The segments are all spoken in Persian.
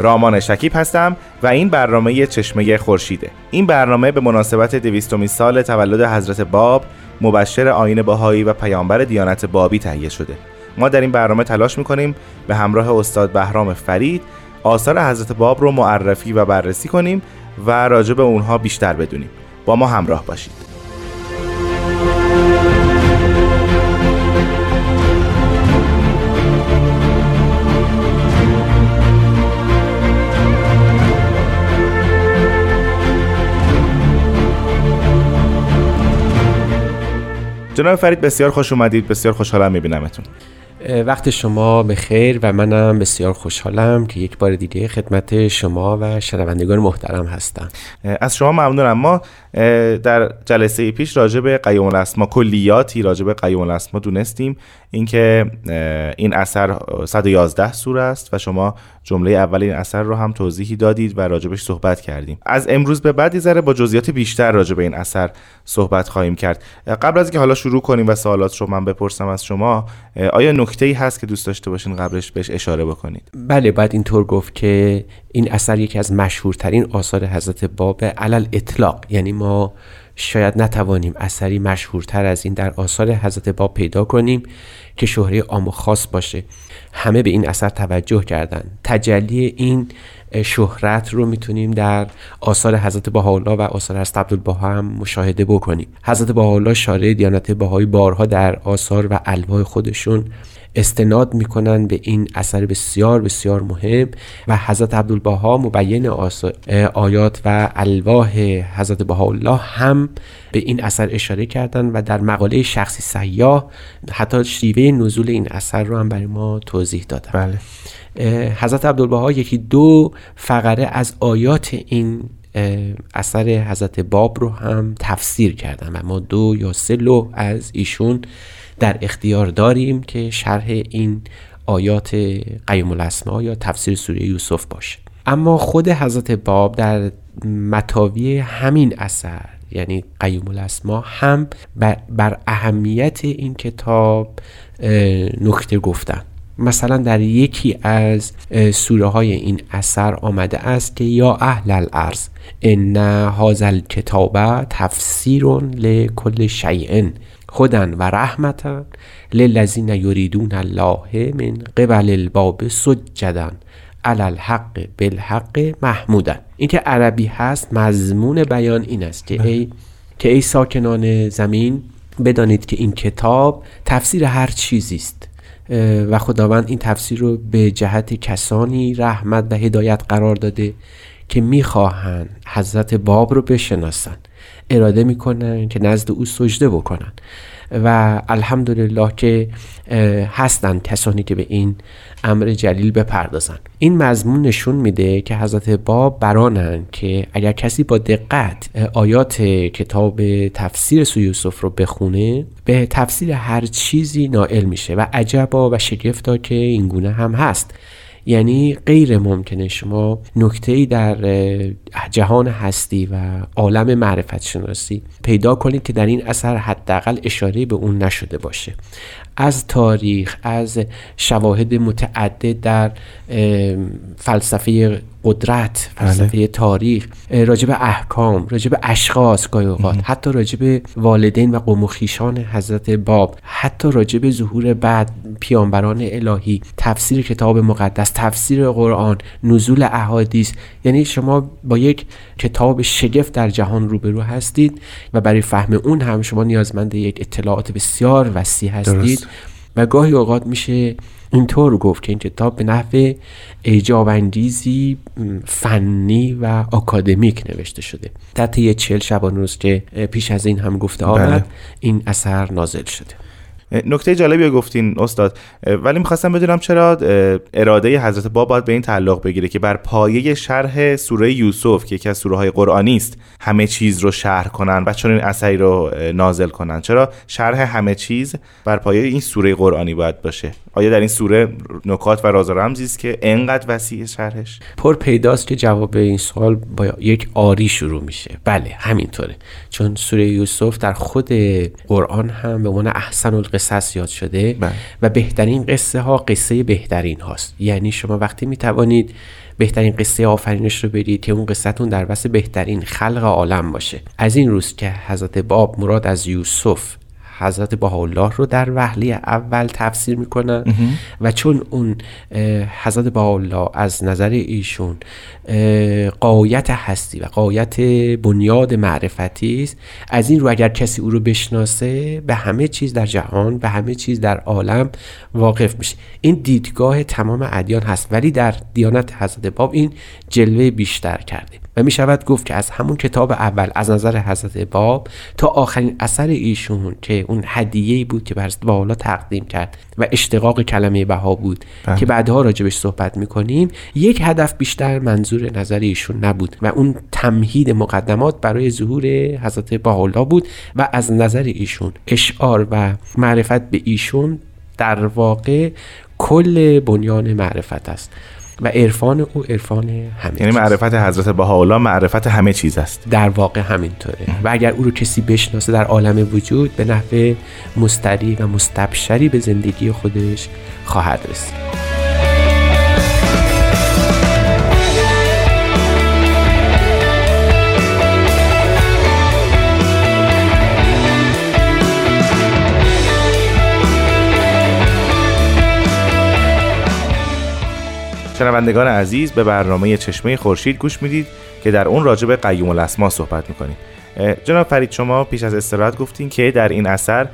رامان شکیب هستم و این برنامه چشمه خورشیده. این برنامه به مناسبت دویستمین سال تولد حضرت باب مبشر آین باهایی و پیامبر دیانت بابی تهیه شده. ما در این برنامه تلاش می‌کنیم به همراه استاد بهرام فرید آثار حضرت باب رو معرفی و بررسی کنیم و راجع به اونها بیشتر بدونیم. با ما همراه باشید. جناب فرید بسیار خوش اومدید بسیار خوشحالم میبینمتون. وقت شما به خیر و منم بسیار خوشحالم که یک بار دیگه خدمت شما و شنوندگان محترم هستم. از شما ممنونم. ما در جلسه پیش راجع به قیوم الاسما کلیاتی راجع به قیوم الاسما دونستیم. اینکه این اثر 111 سوره است و شما جمله اول این اثر رو هم توضیحی دادید و راجبش صحبت کردیم. از امروز به بعد ذره با جزئیات بیشتر راجع به این اثر صحبت خواهیم کرد. قبل از اینکه حالا شروع کنیم و سوالات رو من بپرسم از شما آیا نکته ای هست که دوست داشته باشین قبلش بهش اشاره بکنید؟ بله بعد اینطور گفت که این اثر یکی از مشهورترین آثار حضرت باب علل اطلاق. یعنی ما شاید نتوانیم اثری مشهورتر از این در آثار حضرت باب پیدا کنیم که شهره عام و خاص باشه. همه به این اثر توجه کردن. تجلی این شهرت رو می‌تونیم در آثار حضرت بهاءالله و آثار حضرت عبدالبها هم مشاهده بکنیم. حضرت بهاءالله شارع دیانت بهایی بارها در آثار و الواح خودشون استناد می‌کنن به این اثر بسیار بسیار مهم و حضرت عبدالبها مبین آیات و الواح حضرت بهاءالله هم به این اثر اشاره کردن و در مقاله شخصی سیاه حتی شیوه نزول این اثر رو هم برای ما توضیح دادن بله. حضرت عبدالبها یکی دو فقره از آیات این اثر حضرت باب رو هم تفسیر کردن و ما دو یا سه لوح از ایشون در اختیار داریم که شرح این آیات قیم الاسما یا تفسیر سوره یوسف باشه. اما خود حضرت باب در متاوی همین اثر یعنی قیم الاسما هم بر اهمیت این کتاب نکته گفتن. مثلا در یکی از سوره های این اثر آمده است که یا اهل الارض ان هذا الکتاب تفسیر لکل شیء خودن و رحمتا للذین یریدون الله من قبل الباب سجدن علی الحق بالحق محمودن. این که عربی هست مضمون بیان این است که ای که ای ساکنان زمین بدانید که این کتاب تفسیر هر چیزی است. و خداوند این تفسیر رو به جهت کسانی رحمت و هدایت قرار داده که می‌خواهند حضرت باب رو بشناسن اراده می‌کنن که نزد او سجده بکنن. و الحمدلله که هستن کسانی که به این امر جلیل بپردازن. این مضمون نشون میده که حضرت باب برانن که اگر کسی با دقت آیات کتاب تفسیر سوی یوسف رو بخونه به تفسیر هر چیزی نائل میشه و عجبا و شگفتا که این گونه هم هست. یعنی غیر ممکنه. شما نکته در جهان هستی و عالم معرفت شناسی پیدا کنید که در این اثر حداقل اشاره به اون نشده باشه. از تاریخ از شواهد متعدد در فلسفه قدرت فلسفه تاریخ اه، راجع به احکام راجع به اشخاص گاهی اوقات حتی راجع به والدین و قوم و خویشان حضرت باب حتی راجع به ظهور بعد پیامبران الهی تفسیر کتاب مقدس تفسیر قرآن نزول احادیث. یعنی شما با یک کتاب شگفت در جهان روبرو هستید و برای فهم اون هم شما نیازمند یک اطلاعات بسیار وسیع هستید. درست. و گاهی اوقات میشه اینطور گفت که این کتاب به نحو انگیزی م، فنی و آکادمیک نوشته شده در طی چهل شبانه روز که پیش از این هم گفته آمد بله. این اثر نازل شده نکته جالبی گفتین استاد. ولی می‌خواستم بدونم چرا اراده حضرت باب باید به این تعلق بگیره که بر پایه شرح سوره یوسف که یکی از سوره های قرآنی است همه چیز رو شرح کنن و چون این اثری رو نازل کنن. چرا؟ شرح همه چیز بر پایه این سوره قرآنی باید باشه. آیا در این سوره نکات و راز و رمزی است که انقدر وسیع شرحش؟ پر پیداست که جواب این سوال با یک آری شروع میشه. بله همینطوره. چون سوره یوسف در خود قرآن هم به عنوان احسن القصص یاد شده بله. و بهترین قصه ها قصه بهترین هاست یعنی شما وقتی می‌توانید بهترین قصه آفرینش رو برید که اون قصتون در وسط بهترین خلق عالم باشه از این روز که حضرت باب مراد از یوسف حضرت بهاءالله رو در وهله اول تفسیر می‌کنن و چون اون حضرت بهاءالله از نظر ایشون قایت هستی و قایت بنیاد معرفتی است از این رو اگر کسی او رو بشناسه به همه چیز در جهان به همه چیز در عالم واقف میشه. این دیدگاه تمام ادیان هست ولی در دیانت حضرت باب این جلوه بیشتر کرده. و می شود گفت که از همون کتاب اول از نظر حضرت باب تا آخرین اثر ایشون که اون هدیه بود که بر حالا تقدیم کرد و اشتقاق کلمه بها بود بله. که بعدها راجبش صحبت می‌کنیم یک هدف بیشتر منظور نظر ایشون نبود و اون تمهید مقدمات برای ظهور حضرت بهاءالله بود و از نظر ایشون اشعار و معرفت به ایشون در واقع کل بنیان معرفت است و عرفان او عرفان همه یعنی. معرفت حضرت بهاءالله معرفت همه چیز است. در واقع همینطوره. و اگر او رو کسی بشناسه در عالم وجود به نحو مستری و مستبشری به زندگی خودش خواهد رسید. شنوندگان عزیز به برنامه چشمه خورشید گوش می‌دید که در اون راجع به قیوم الاسما صحبت می‌کنیم. جناب فرید شما پیش از استراحت گفتین که در این اثر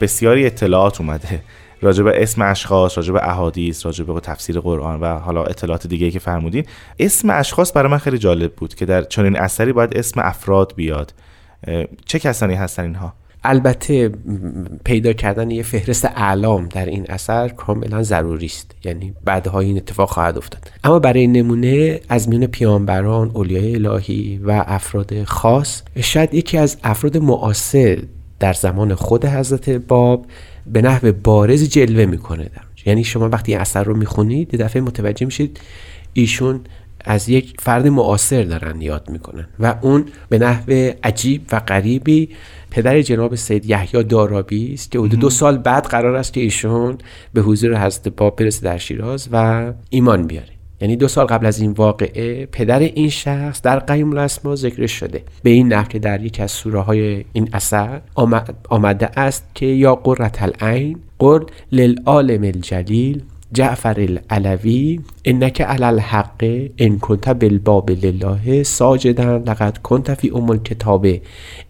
بسیاری اطلاعات اومده. راجع به اسم اشخاص راجع به احادیث راجع به تفسیر قرآن و حالا اطلاعات دیگه که فرمودین. اسم اشخاص برای من خیلی جالب بود که در چنین اثری باید اسم افراد بیاد. چه کسانی هستن اینها؟ البته پیدا کردن یه فهرست اعلام در این اثر کاملا ضروری است یعنی بعدها این اتفاق خواهد افتاد اما برای نمونه از میان پیامبران اولیای الهی و افراد خاص شاید یکی از افراد معاصر در زمان خود حضرت باب به نحو بارز جلوه می‌کنه در. یعنی شما وقتی این اثر رو می‌خونید یه دفعه متوجه میشید ایشون از یک فرد معاصر دارن یاد می‌کنن و اون به نحو عجیب و غریبی پدر جناب سید یحیی دارابی است که حدود دو سال بعد قرار است که ایشون به حضور حضرت باب برسه در شیراز و ایمان بیاره. یعنی دو سال قبل از این واقعه پدر این شخص در قیم الاسما ذکر شده. به این نحو که در یکی از سوره های این اثر آمد- آمده است که یا قرة العین قل للعالم الجلیل جعفر العلوی انک علی الحق ان کنت بالباب لله ساجدا لقد کنت فی ام الکتاب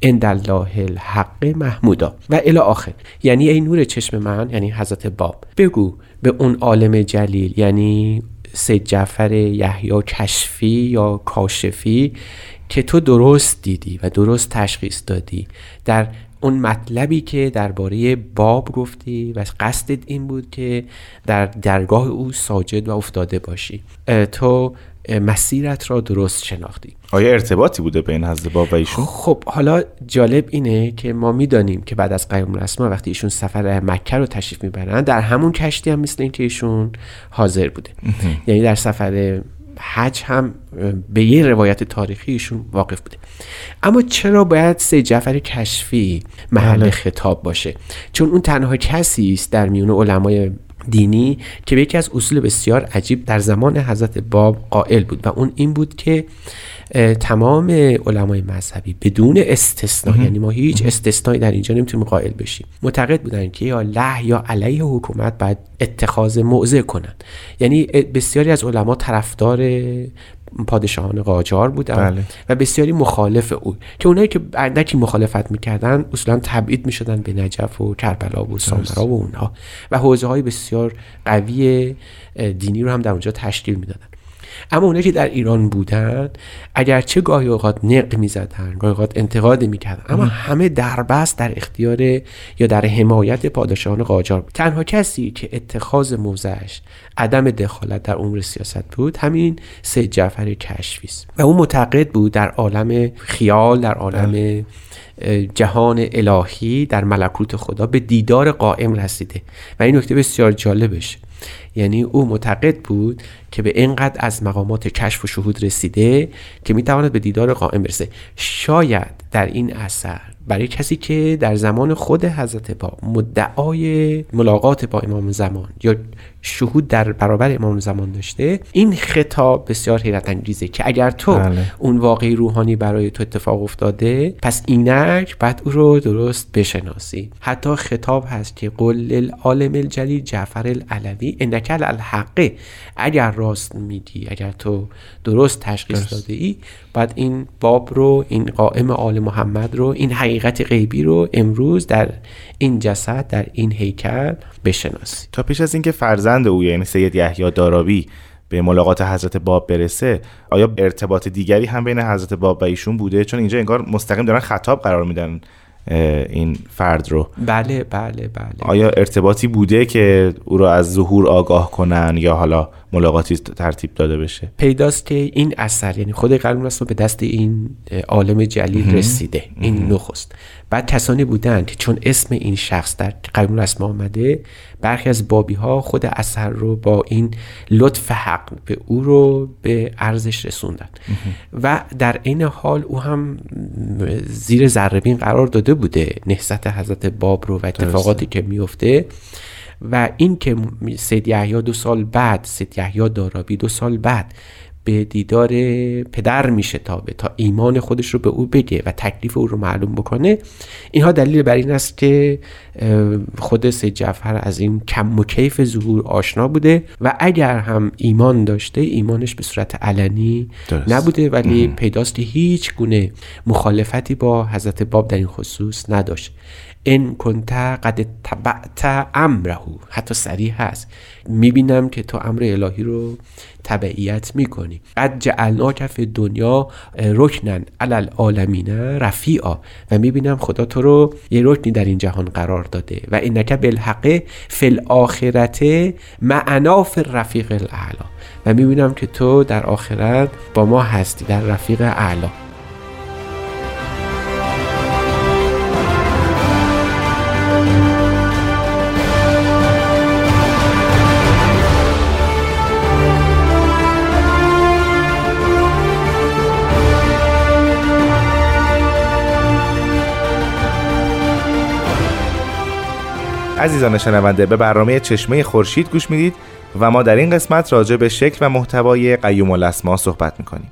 عند الله الحق محمودا. و الی آخر یعنی ای نور چشم من یعنی حضرت باب بگو به اون عالم جلیل یعنی سید جعفر یحیی کشفی یا کاشفی که تو درست دیدی و درست تشخیص دادی در اون مطلبی که درباره باب گفتی و قصدت این بود که در درگاه او ساجد و افتاده باشی. تو مسیرت را درست شناختی. آیا ارتباطی بوده بین حضرت باب و ایشون؟ خب حالا جالب اینه که ما می‌دانیم که بعد از قیام الاسما وقتی ایشون سفر مکه رو تشریف می‌برن در همون کشتی هم مثل اینکه ایشون حاضر بوده. یعنی در سفر حج هم به یه روایت تاریخی ایشون واقف بوده اما چرا باید سید جعفر کشفی محل بله. خطاب باشه چون اون تنها کسی است در میون علمای دینی که به یکی از اصول بسیار عجیب در زمان حضرت باب قائل بود و اون این بود که تمام علمای مذهبی بدون استثنا یعنی ما هیچ استثنایی در اینجا نمی‌تونیم قائل بشیم. معتقد بودن که یا له یا علیه حکومت باید اتخاذ موضع کنن یعنی بسیاری از علما طرفدار پادشاهان قاجار بودن بله. و بسیاری مخالف او که اونایی که اندکی مخالفت می‌کردن اصولا تبعید می‌شدن به نجف و کربلا و سامرا و اونها. و حوزه های بسیار قوی دینی رو هم در اونجا تشکیل می‌دادن. اما اونایی که در ایران بودن اگرچه گاهی اوقات نق می‌زدن گاهی اوقات انتقاد می‌کردن اما همه دربست در اختیار یا در حمایت پادشاهان قاجار بود. تنها کسی که اتخاذ موضعش عدم دخالت در امور سیاست بود همین سید جعفر کشفی است. و اون معتقد بود در عالم خیال در عالم جهان الهی در ملکوت خدا به دیدار قائم رسیده. و این نکته بسیار جالبش یعنی او معتقد بود که به اینقدر از مقامات کشف و شهود رسیده که می‌تواند به دیدار قائم برسه. شاید در این اثر برای کسی که در زمان خود حضرت با مدعای ملاقات با امام زمان یا شهود در برابر امام زمان داشته این خطاب بسیار حیرت انگیزه که اگر تو بله. اون واقعی روحانی برای تو اتفاق افتاده پس اینک بعد او رو درست بشناسی. حتی خطاب هست که قل للعالم الجلیل جعفر العلوی انک الحقه اگر راست میگی اگر تو درست تشخیص داده ای بعد این باب رو این قائم آل محمد رو این حقیقت غیبی رو امروز در این جسد در این هیکل بشناسی تا پیش از اینکه فرزند او یعنی سید یحیی دارابی به ملاقات حضرت باب برسه آیا ارتباط دیگری هم بین حضرت باب و ایشون بوده؟ چون اینجا انگار مستقیم دارن خطاب قرار میدن. این فرد رو. بله بله بله. آیا ارتباطی بوده که او را از ظهور آگاه کنن یا حالا ملاقاتی ترتیب داده بشه؟ پیداست که این اثر یعنی خود قلم رسول به دست این عالم جلیل رسیده این نخست. بعد کسانی بودند که چون اسم این شخص در قلم رسم آمده برخی از بابی ها خود اثر رو با این لطف حق به او رو به ارزش رسوندن. و در این حال او هم زیر ذربین قرار داده بوده نهضت حضرت باب رو و اتفاقاتی که میفته و این که سید یحیی دو سال بعد سید یحیی دارابی دو سال بعد به دیدار پدر میشه تابه تا ایمان خودش رو به او بگه و تکلیف او رو معلوم بکنه. اینها دلیل بر این است که خود سید جعفر از این کم و کیف ظهور آشنا بوده و اگر هم ایمان داشته ایمانش به صورت علنی درست. نبوده ولی پیداست هیچ گونه مخالفتی با حضرت باب در این خصوص نداشت. ان کنت قد تبعت امره حتی صریح هست. می‌بینم که تو امر الهی رو تبعیت می‌کنی. قد جعلنا کف دنیا رکنن علل عالمین رفیعا. و می‌بینم خدا تو رو یه رکنی در این جهان قرار داده. و اینک بالحق فی الاخرت معنا فی الرفیق الاعلا و می‌بینم که تو در آخرت با ما هستی در رفیق اعلا. عزیزان شنونده به برنامه چشمه خورشید گوش می‌دید و ما در این قسمت راجع به شکل و محتوای قیوم الاسما صحبت می‌کنیم.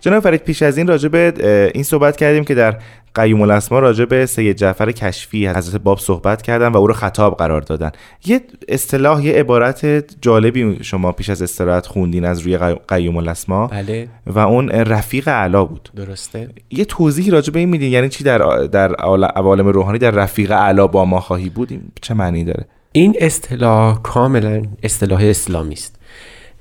جناب فرید پیش از این راجع به این صحبت کردیم که در قیوم الاسما راجع به سید جعفر کشفی حضرت باب صحبت کردن و او رو خطاب قرار دادن. یه اصطلاح یه عبارت جالبی شما پیش از استراحت خوندین از روی قیوم الاسما. بله. و اون رفیق اعلا بود. درسته. یه توضیحی راجع به این میدین یعنی چی در در عوالم روحانی در رفیق اعلا با ما خواهی بود؟ این چه معنی داره؟ این اصطلاح کاملا اصطلاح اسلامی است.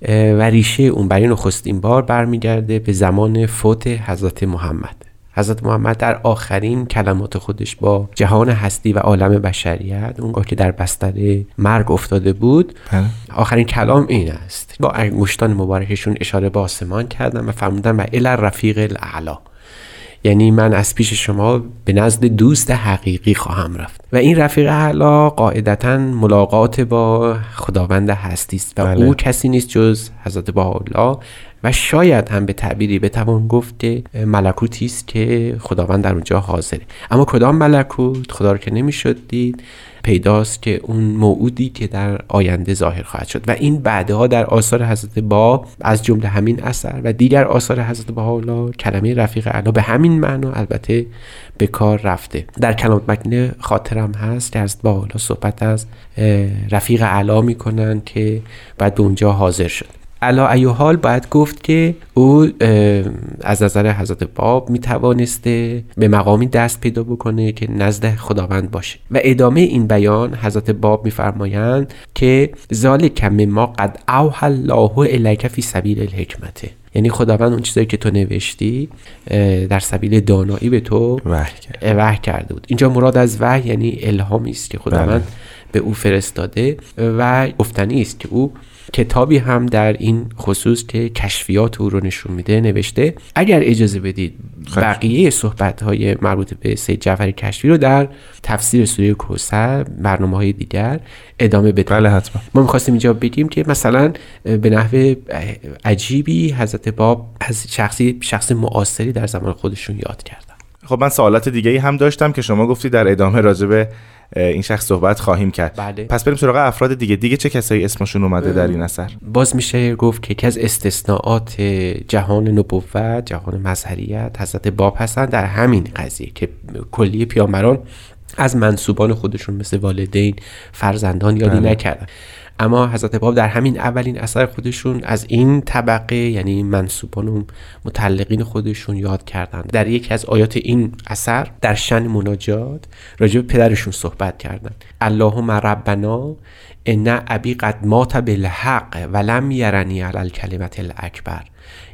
و ریشه اون برای نخستین بار برمیگرده به زمان فوت حضرت محمد. حضرت محمد در آخرین کلمات خودش با جهان هستی و عالم بشریت اونگاه که در بستر مرگ افتاده بود آخرین کلام این است. با انگشتان مبارکشون اشاره به آسمان کردن و فرمودن و الی رفیق الاعلا. یعنی من از پیش شما به نزد دوست حقیقی خواهم رفت و این رفیق اعلا قاعدتا ملاقات با خداوند هستی است و بله. او کسی نیست جز حضرت الله و شاید هم به تعبیری بتوان گفت ملکوتی است که خداوند در اونجا حاضره. اما کدام ملکوت؟ خدا رو که نمی‌شد دید پیداست که اون موعودی که در آینده ظاهر خواهد شد. و این بعدها در آثار حضرت با از جمله همین اثر و دیگر آثار حضرت حالا کلمه رفیق اعلی به همین معنا البته به کار رفته. در کلام مکنه خاطرم هست که حضرت حالا صحبت از رفیق اعلی می‌کنن که بعد به اونجا حاضر شد. علا ایو حال باید گفت که او از نظر حضرت باب می توانسته به مقامی دست پیدا بکنه که نزد خداوند باشه. و ادامه این بیان حضرت باب میفرمایند که ذالک ما قد اوحى الله الیک فی سبیل الحکمته. یعنی خداوند اون چیزایی که تو نوشتی در سبیل دانایی به تو وحی کرده بود اینجا مراد از وحی یعنی الهامی است که خداوند بله. به او فرستاده و گفتنی است که او کتابی هم در این خصوص که کشفیات او رو نشون میده نوشته اگر اجازه بدید بقیه صحبت های مربوط به سید جعفر کشفی رو در تفسیر سوره کوثر برنامه های دیگر ادامه بدیم. بله حتما. ما می‌خواستیم اینجا بگیم که مثلا به نحو عجیبی حضرت باب از شخصی شخص معاصری در زمان خودشون یاد کردن. خب من سوالات دیگه هم داشتم که شما گفتی در ادامه راجبه این شخص صحبت خواهیم کرد بله. پس بریم سراغ افراد دیگه دیگه چه کسایی اسمشون اومده در این اثر باز میشه گفت که یکی از استثناءات جهان نبوت جهان مظهریت حضرت باب هستن در همین قضیه که کلی پیامبران از منصوبان خودشون مثل والدین فرزندان یادی بله. نکردن اما حضرت باب در همین اولین اثر خودشون از این طبقه یعنی منصوبان و متعلقین خودشون یاد کردن. در یکی از آیات این اثر در شن مناجات راجع به پدرشون صحبت کردن. اللهم ربنا ان ابی قد مات بالحق ولم یرنی علی الکلمت الاکبر.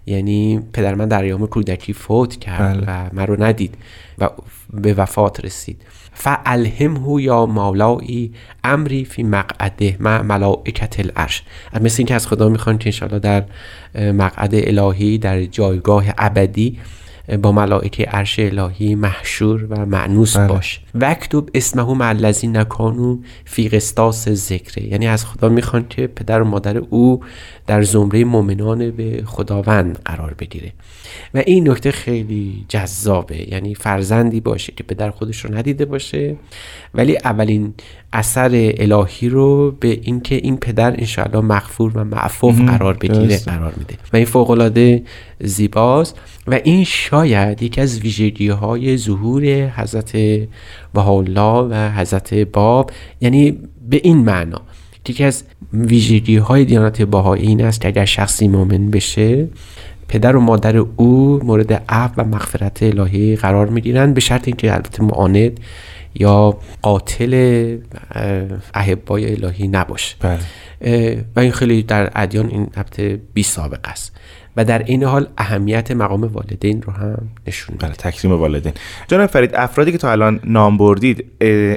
یعنی پدر من در ایام کودکی فوت کرد بله. و من رو ندید و به وفات رسید. فالهمه یا مولایی امری فی مقعده مع ملائکت العرش. مثل اینکه از خدا می‌خوان که انشاءالله در مقعد الهی در جایگاه ابدی با ملائکه عرش الهی محشور و معنوس بله. باش. وکتب اسمه مع الذین نکانو فی قسطاس ذکره یعنی از خدا می‌خوان که پدر و مادر او در زمره مؤمنان به خداوند قرار بگیره. و این نکته خیلی جذابه. یعنی فرزندی باشه که پدر خودش رو ندیده باشه. ولی اولین اثر الهی رو به اینکه این پدر انشاءالله مغفور و معفوف قرار بگیره قرار میده. و این فوقالعاده زیباست. و این شاید یکی از ویژگی های ظهور حضرت بهاءالله و حضرت باب یعنی به این معنا یکی از ویژگی های دیانت باهایی این است که اگر شخصی مؤمن بشه پدر و مادر او مورد عفو و مغفرت الهی قرار می‌گیرند به شرط اینکه البته معاند یا قاتل احبای الهی نباشه بله. و این خیلی در ادیان این البته بی سابقه است و در این حال اهمیت مقام والدین رو هم نشون بله تکریم والدین. جناب فرید افرادی که تا الان نام بردید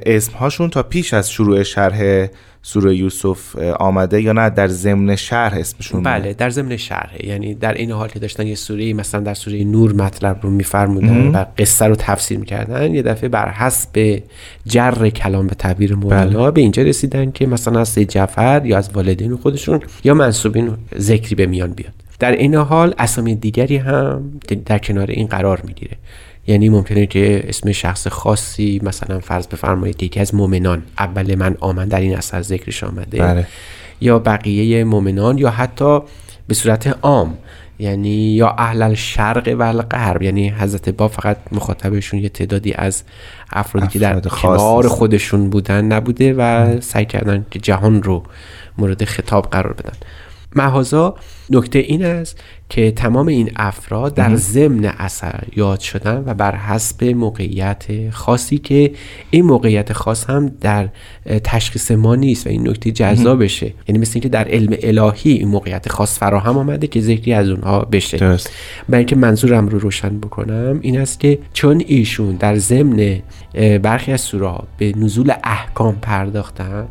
اسمهاشون تا پیش از شروع شرح سوره یوسف آمده یا نه؟ در ضمن شرح اسمشون بله در ضمن شرح. یعنی در این حال که داشتن یه سوره مثلا در سوره نور مطلب رو میفرمودن و قصه رو تفسیر می‌کردن یه دفعه بر حسب جر کلام به تعبیر مولانا بله. به اینجا رسیدن که مثلا از جعفر یا از والدین خودشون یا منصوبین ذکری به میان بیاد. در این حال اسامی دیگری هم در کنار این قرار می‌گیره. یعنی ممکنه که اسم شخص خاصی مثلا فرض بفرمایید یکی از مؤمنان اول من آمن در این اثر ذکرش آمده بله. یا بقیه مؤمنان یا حتی به صورت عام یعنی یا اهل الشرق و الغرب. یعنی حضرت با فقط مخاطبشون یه تعدادی از افرادی که در کنار خودشون بودن نبوده و سعی کردن که جهان رو مورد خطاب قرار بدن. محازا نکته این است که تمام این افراد در ضمن اثر یاد شدن و بر حسب موقعیت خاصی که این موقعیت خاص هم در تشخیص ما نیست و این نکته جذابشه. یعنی مثل اینکه در علم الهی این موقعیت خاص فراهم آمده که ذکری از اونها بشه. درست. برای اینکه منظورم رو روشن بکنم این است که چون ایشون در ضمن برخی از سوره به نزول احکام پرداختن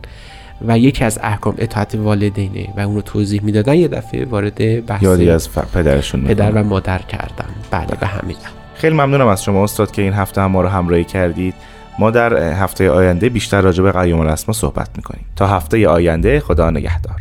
و یکی از احکام اطاعت والدینه و اون رو توضیح می‌دادن یه دفعه وارد بحث یادی از پدرشون پدر و مادر کردن. بله به همین خیلی ممنونم از شما استاد که این هفته هم ما رو همراهی کردید. ما در هفته آینده بیشتر راجع به قیوم الاسما صحبت می‌کنیم. تا هفته آینده خدا نگهدار.